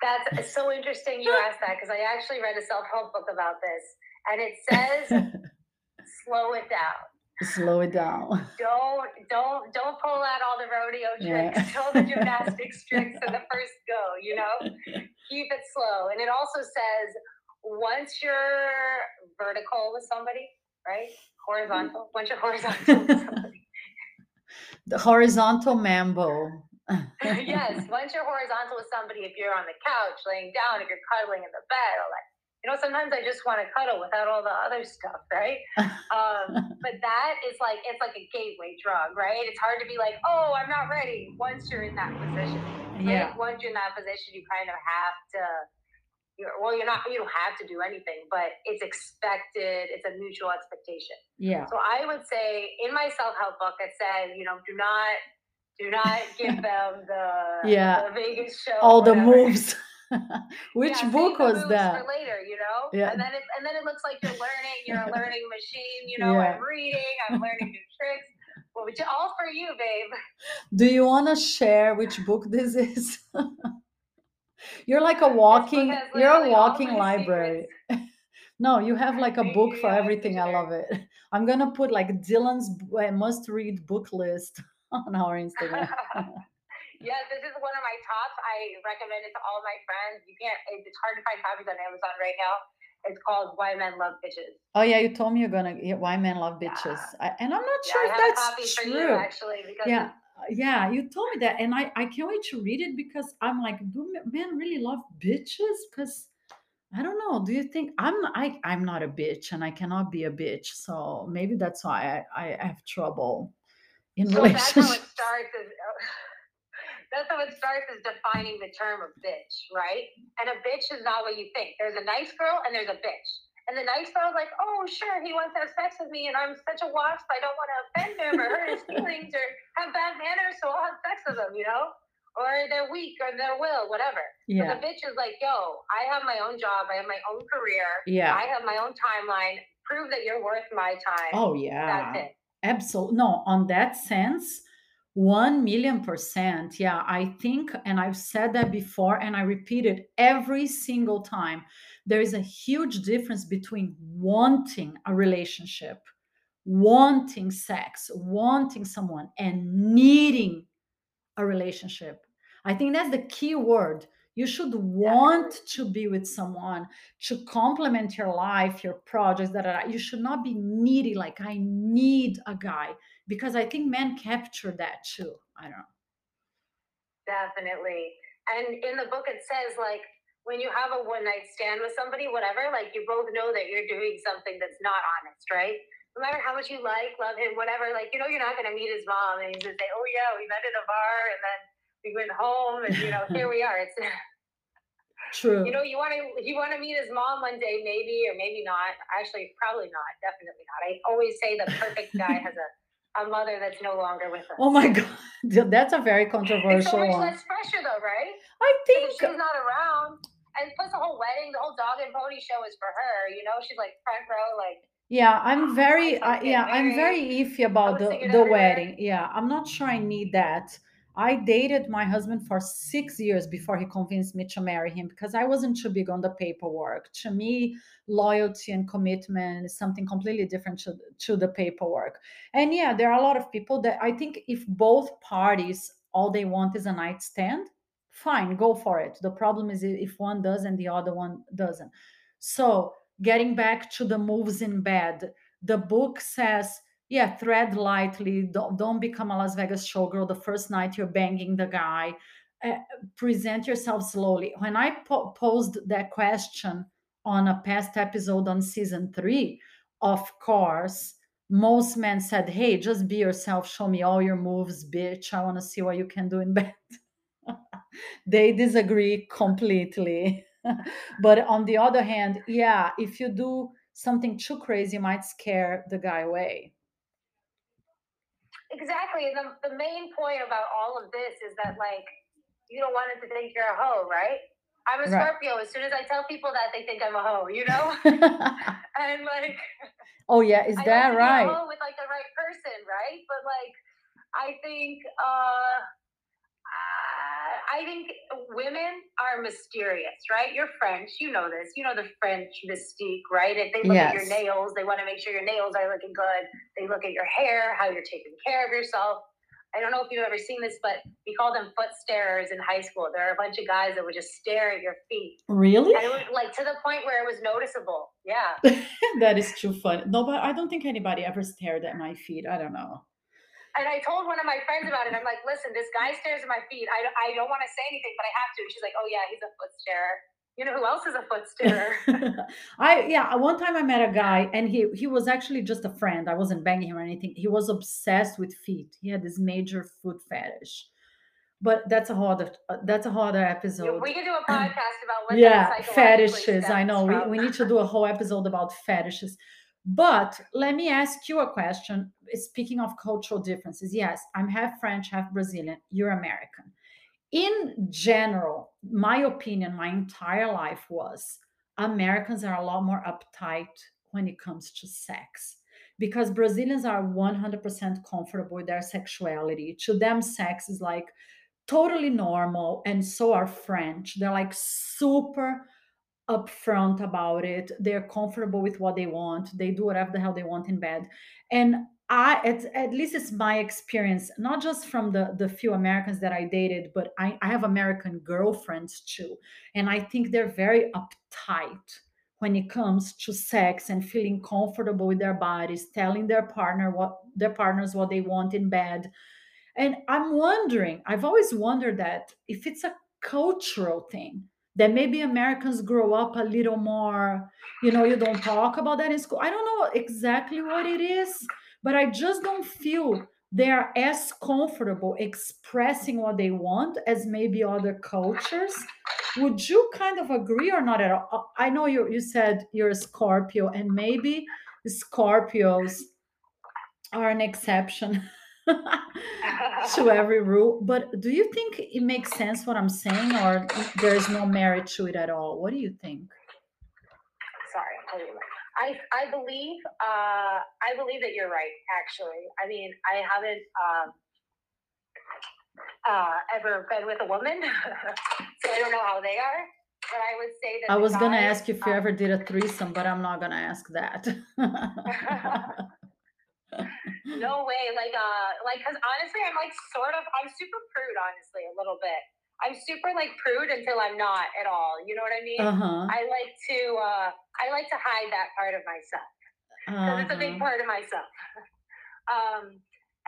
That's so interesting you asked that because I actually read a self help book about this, and it says slow it down. Slow it down. Don't don't don't pull out all the rodeo Yeah. tricks, all the gymnastics tricks in the first go. You know, keep it slow. And it also says once you're vertical with somebody, right? Horizontal. Mm-hmm. Once you're horizontal with somebody. The horizontal mambo. yes, once you're horizontal with somebody, if you're on the couch, laying down, if you're cuddling in the bed, all that. You know, sometimes I just want to cuddle without all the other stuff, right? Um, but that is like it's like a gateway drug, right? It's hard to be like, oh, I'm not ready. Once you're in that position, right? Yeah. Once you're in that position, you kind of have to. You're, well, you're not. You don't have to do anything, but it's expected. It's a mutual expectation. Yeah. So I would say in my self help book, it says, you know, do not, do not give them the Yeah. the Vegas show. All the moves. Which Yeah, book was that? For later, you know. Yeah. And then it and then it looks like you're learning. You're a learning machine. You know, Yeah. I'm reading. I'm learning new tricks. Well, which all for you, babe. Do you want to share which book this is? you're like a walking you're a walking library. no, you have like a Thank book you, for I everything. I love it. I'm going to put like Dillon's uh, must read book list on our Instagram. Yes, this is one of my tops. I recommend it to all my friends. You can't. It's hard to find copies on Amazon right now. It's called Why Men Love Bitches. oh yeah, you told me you're going to yeah, why men love bitches. I, and I'm not Yeah, sure I if that's true. you actually because yeah yeah you told me that and i i can't wait to read it because i'm like do men really love bitches because i don't know do you think I'm I I'm not a bitch and i cannot be a bitch so maybe that's why i i have trouble in So that's how it relationships starts. Is, oh, that's how it starts is defining the term of bitch, right? And a bitch is not what you think. There's a nice girl and there's a bitch. And the nice girl's like, oh, sure, he wants to have sex with me, and I'm such a wasp, I don't want to offend him or hurt his feelings or have bad manners, so I'll have sex with him, you know? Or they're weak or they're will, whatever. But yeah the bitch is like, yo, I have my own job, I have my own career, yeah I have my own timeline. Prove that you're worth my time. oh yeah That's it. absolutely no on that sense One million percent. Yeah, I think, and I've said that before, and I repeat it every single time. There is a huge difference between wanting a relationship, wanting sex, wanting someone, and needing a relationship. I think that's the key word. You should want to be with someone to complement your life, your projects. That you should not be needy. Like I need a guy because I think men capture that too. I don't know. Definitely. And in the book, it says like when you have a one night stand with somebody, whatever, like you both know that you're doing something that's not honest, right? No matter how much you like, love him, whatever, like you know you're not gonna meet his mom and he's gonna say, Oh yeah, we met at a bar and then we went home and you know, here we are. It's True. You know, you want to you want to meet his mom one day, maybe or maybe not. Actually, probably not. Definitely not. I always say the perfect guy has a a mother that's no longer with us. Oh my god, that's a very controversial it's so much less pressure, though, right? I think she's not around, and plus the whole wedding, the whole dog and pony show is for her. You know, she's like front row, like. Yeah, I'm very, uh, yeah, I'm very iffy about the the everywhere. wedding. Yeah, I'm not sure I need that. I dated my husband for six years before he convinced me to marry him because I wasn't too big on the paperwork. To me, loyalty and commitment is something completely different to, to the paperwork. And yeah, there are a lot of people that I think if both parties all they want is a nightstand, fine, go for it. The problem is if one does and the other one doesn't. So, getting back to the moves in bed, the book says yeah, thread lightly. Don't, don't become a Las Vegas showgirl the first night you're banging the guy. Uh, present yourself slowly. When I po- posed that question on a past episode on season three, of course, most men said, Hey, just be yourself. Show me all your moves, bitch. I want to see what you can do in bed. they disagree completely. but on the other hand, yeah, if you do something too crazy, you might scare the guy away. Exactly. The, the main point about all of this is that, like, you don't want it to think you're a hoe, right? I'm a right. Scorpio. As soon as I tell people that, they think I'm a hoe, you know? and, like, oh, yeah. Is that right? with, like, the right person, right? But, like, I think, uh, I think women are mysterious, right? You're French, you know this. You know the French mystique, right? If they look yes. at your nails, they want to make sure your nails are looking good. They look at your hair, how you're taking care of yourself. I don't know if you've ever seen this, but we call them foot starers in high school. There are a bunch of guys that would just stare at your feet. Really? And it was like to the point where it was noticeable. Yeah. that is too fun. No, but I don't think anybody ever stared at my feet. I don't know and I told one of my friends about it. I'm like, listen, this guy stares at my feet. I, I don't want to say anything, but I have to. She's like, oh yeah, he's a foot starer. You know who else is a foot starer? I yeah. One time I met a guy, and he he was actually just a friend. I wasn't banging him or anything. He was obsessed with feet. He had this major foot fetish. But that's a whole other uh, that's a whole other episode. We can do a podcast about what yeah fetishes. I know we, we need to do a whole episode about fetishes. But let me ask you a question. Speaking of cultural differences, yes, I'm half French, half Brazilian. You're American. In general, my opinion, my entire life was Americans are a lot more uptight when it comes to sex because Brazilians are 100% comfortable with their sexuality. To them, sex is like totally normal, and so are French. They're like super upfront about it. They're comfortable with what they want. They do whatever the hell they want in bed. And I, at, at least it's my experience, not just from the, the few Americans that I dated, but I, I have American girlfriends too. And I think they're very uptight when it comes to sex and feeling comfortable with their bodies, telling their partner what their partners what they want in bed. And I'm wondering, I've always wondered that if it's a cultural thing that maybe Americans grow up a little more, you know, you don't talk about that in school. I don't know exactly what it is, but I just don't feel they're as comfortable expressing what they want as maybe other cultures. Would you kind of agree or not at all? Uh, I know you you said you're a Scorpio, and maybe Scorpios are an exception. to every rule. But do you think it makes sense what I'm saying, or there is no merit to it at all? What do you think? Sorry, I I believe uh, I believe that you're right. Actually, I mean I haven't. Um, uh, ever been with a woman, so I don't know how they are. But I would say that I was gonna ask you if you um, ever did a threesome, but I'm not gonna ask that. no way, like uh, like because honestly, I'm like sort of, I'm super prude, honestly, a little bit. I'm super like prude until I'm not at all. You know what I mean? uh-huh. I like to, uh, I like to hide that part of myself. because it's a big Uh-huh. part of myself. um,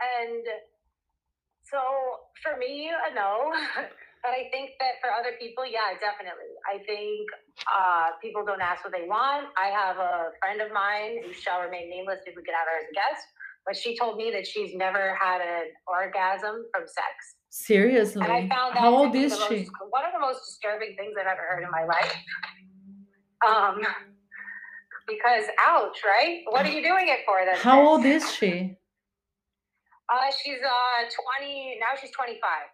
and so for me, a no. but I think that for other people, yeah, definitely. I think uh, people don't ask what they want. I have a friend of mine who shall remain nameless if we could have her as a guest, but she told me that she's never had an orgasm from sex. Seriously. And I found that How old is the she? most, one of the most disturbing things I've ever heard in my life. Um, because ouch, right? What are you doing it for? Then How old is she? Uh, she's uh twenty now. She's twenty five.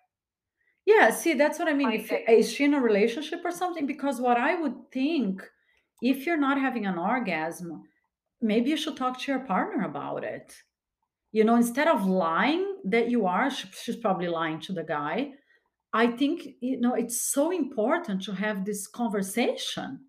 Yeah, see, that's what I mean. If 26. is she in a relationship or something? Because what I would think, if you're not having an orgasm, maybe you should talk to your partner about it. You know, instead of lying that you are, sh- she's probably lying to the guy. I think, you know, it's so important to have this conversation.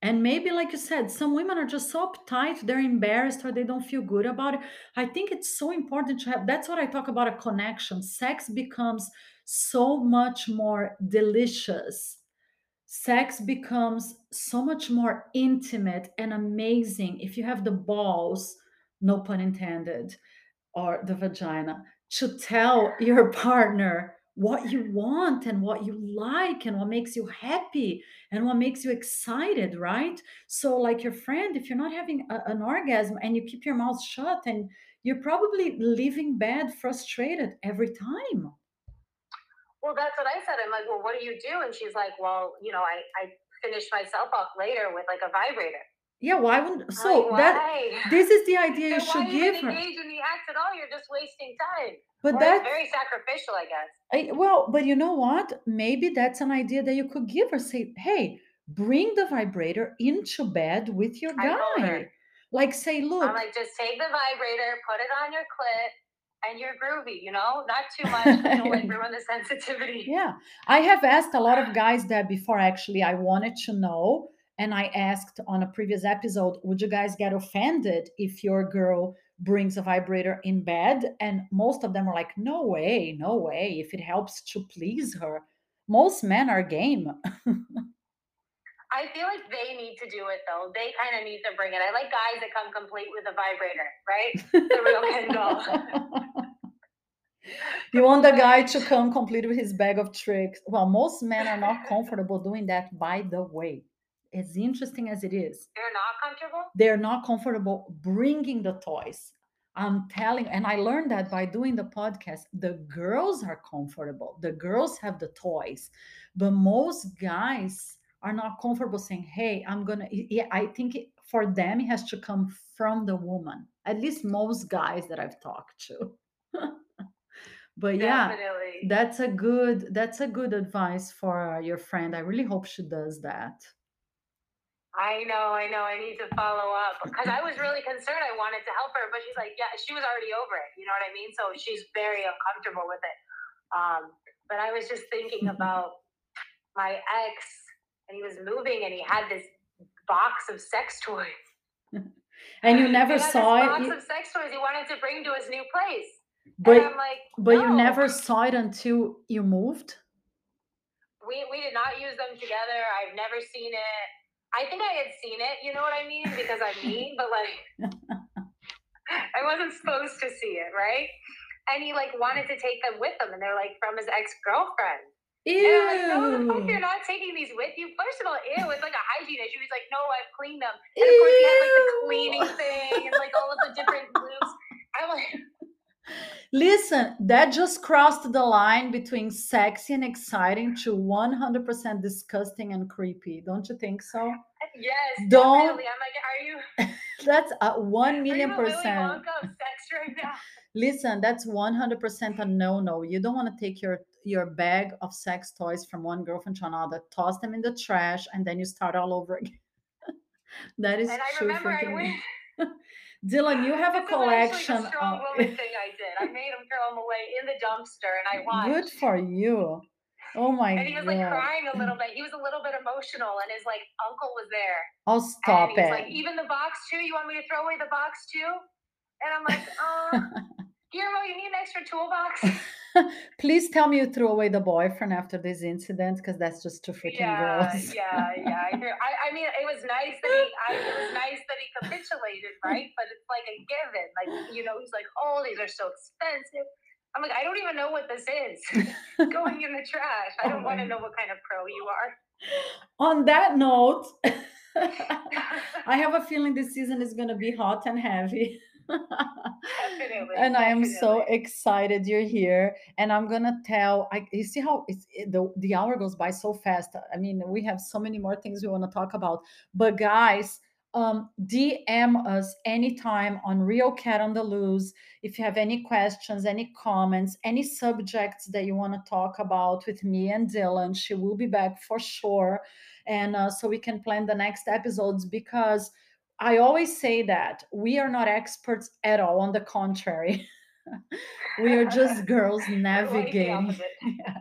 And maybe, like you said, some women are just so uptight, they're embarrassed or they don't feel good about it. I think it's so important to have that's what I talk about a connection. Sex becomes so much more delicious. Sex becomes so much more intimate and amazing if you have the balls, no pun intended, or the vagina, to tell your partner what you want and what you like and what makes you happy and what makes you excited, right? So, like your friend, if you're not having a- an orgasm and you keep your mouth shut, and you're probably leaving bed frustrated every time. Well, that's what I said. I'm like, well, what do you do? And she's like, well, you know, I I finish myself off later with like a vibrator. Yeah, why wouldn't so like, that this is the idea you why should give her. engage in the act at all? You're just wasting time. But or that's very sacrificial, I guess. I, well, but you know what? Maybe that's an idea that you could give her. Say, hey, bring the vibrator into bed with your I told her. guy. Like, say, look, I'm like, just take the vibrator, put it on your clit, and you're groovy. You know, not too much. Don't ruin the sensitivity. yeah. I have asked a lot of guys that before, actually. I wanted to know. And I asked on a previous episode, would you guys get offended if your girl brings a vibrator in bed? And most of them are like, no way, no way. If it helps to please her. Most men are game. I feel like they need to do it though. They kind of need to bring it. I like guys that come complete with a vibrator, right? The real Ken doll. you want the guy to come complete with his bag of tricks. Well, most men are not comfortable doing that, by the way. As interesting as it is, They're not comfortable. they're not comfortable bringing the toys. I'm telling, and I learned that by doing the podcast. The girls are comfortable, the girls have the toys, but most guys are not comfortable saying, Hey, I'm gonna, yeah, I think for them, it has to come from the woman, at least most guys that I've talked to. but yeah Definitely. that's a good that's a good advice for your friend i really hope she does that I know, I know. I need to follow up because I was really concerned. I wanted to help her, but she's like, yeah, she was already over it. You know what I mean? So she's very uncomfortable with it. Um, but I was just thinking about my ex, and he was moving, and he had this box of sex toys. and you never he had saw it box you- of sex toys he wanted to bring to his new place. and but I'm like, but you never saw it until you moved We we did not use them together. I've never seen it. I think I had seen it. You know what I mean? Because I'm mean, but like, I wasn't supposed to see it, right? And he like wanted to take them with him, and they're like from his ex girlfriend. And I'm like, no, the fuck, you're not taking these with you. First of all, ew, it's like a hygiene issue. He's like, no, I've cleaned them. And of course, he had like the cleaning thing and like all of the different glues. I'm like, Listen, that just crossed the line between sexy and exciting to 100% disgusting and creepy. Don't you think so? yes, Don't- definitely. I'm like, are you, That's a 1 are million percent. Of sex right now? Listen, that's 100% a no-no. You don't want to take your your bag of sex toys from one girlfriend to another, toss them in the trash, and then you start all over again. that is And I true remember for I went, Dillon, you have a This is actually collection. the strong of- woman thing I did. I made him throw them away in the dumpster, and I watched. Good for you. Oh my god. and he was like crying a little bit. He was a little bit emotional, and his like uncle was there. Oh, and stop he was it. like, even the box too? You want me to throw away the box too? And I'm like, uh, Guillermo, you need an extra toolbox? Please tell me you threw away the boyfriend after this incident because that's just too freaking yeah, gross. yeah, yeah. I, I, I mean, it was nice that he, I, it was nice that he capitulated, right? But it's like a given. Like, you know, he's like, oh, these are so expensive. I'm like, I don't even know what this is. Going in the trash. I Oh don't want to know what kind of pro you are. On that note, I have a feeling this season is going to be hot and heavy. Definitely. and I am so excited you're here. And I'm gonna tell. I you see how it's it, the the hour goes by so fast. I mean, we have so many more things we want to talk about. But guys, um, DM us anytime on Real Cat on the Loose if you have any questions, any comments, any subjects that you want to talk about with me and Dillon. She will be back for sure, and uh, so we can plan the next episodes because I always say that we are not experts at all. On the contrary, we are just girls navigating. Yeah.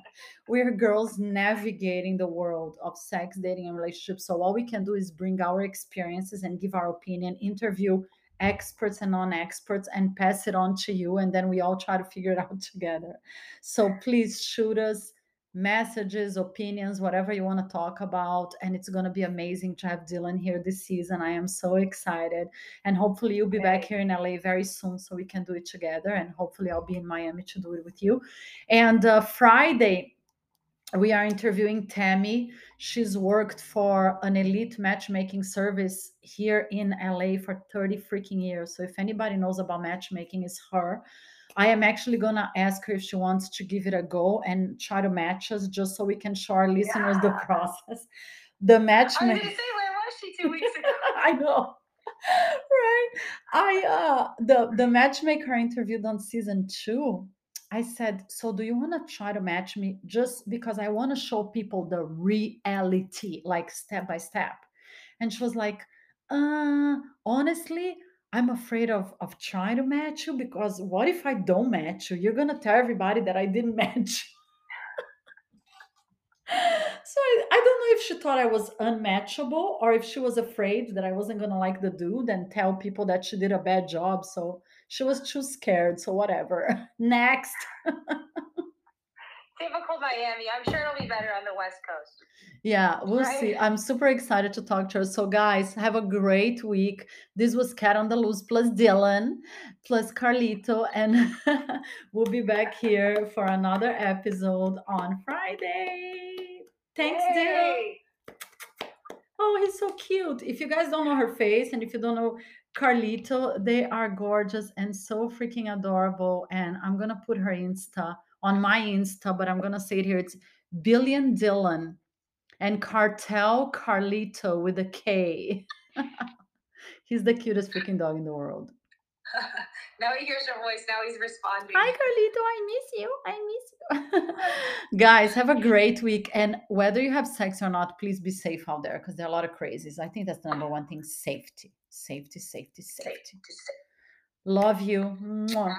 We're girls navigating the world of sex, dating, and relationships. So all we can do is bring our experiences and give our opinion, interview experts and non-experts, and pass it on to you. And then we all try to figure it out together. So please shoot us messages, opinions, whatever you want to talk about. And it's going to be amazing to have Dillon here this season. I am so excited. And hopefully you'll be back here in LA very soon so we can do it together. And hopefully I'll be in Miami to do it with you. And uh, Friday, we are interviewing Tammy. She's worked for an elite matchmaking service here in LA for 30 freaking years. So if anybody knows about matchmaking, it's her. I am actually gonna ask her if she wants to give it a go and try to match us just so we can show our listeners the process. The I was to say, where was she two weeks ago? I know. Right. I uh the the matchmaker I interviewed on season two. I said, so do you want to try to match me just because I want to show people the reality, like step by step? And she was like, uh, honestly, I'm afraid of of trying to match you because what if I don't match you? You're gonna tell everybody that I didn't match. So I, I don't know if she thought I was unmatchable or if she was afraid that I wasn't gonna like the dude and tell people that she did a bad job. So she was too scared. So whatever. Next. Typical Miami. I'm sure it'll be better on the West Coast. Yeah, we'll see. I'm super excited to talk to her. So, guys, have a great week. This was Cat on the Loose plus Dillon plus Carlito, and we'll be back here for another episode on Friday. Thanks, Dillon. Oh, he's so cute. If you guys don't know her face and if you don't know Carlito, they are gorgeous and so freaking adorable. And I'm going to put her Insta on my Insta, but I'm going to say it here. It's Billion Dillon and Cartel Carlito with a K. he's the cutest freaking dog in the world. now he hears your voice. Now he's responding. Hi, Carlito. I miss you. I miss you. Guys, have a great week. And whether you have sex or not, please be safe out there because there are a lot of crazies. I think that's the number one thing safety. Safety, safety, Safe safety. to. Love you. Mwah.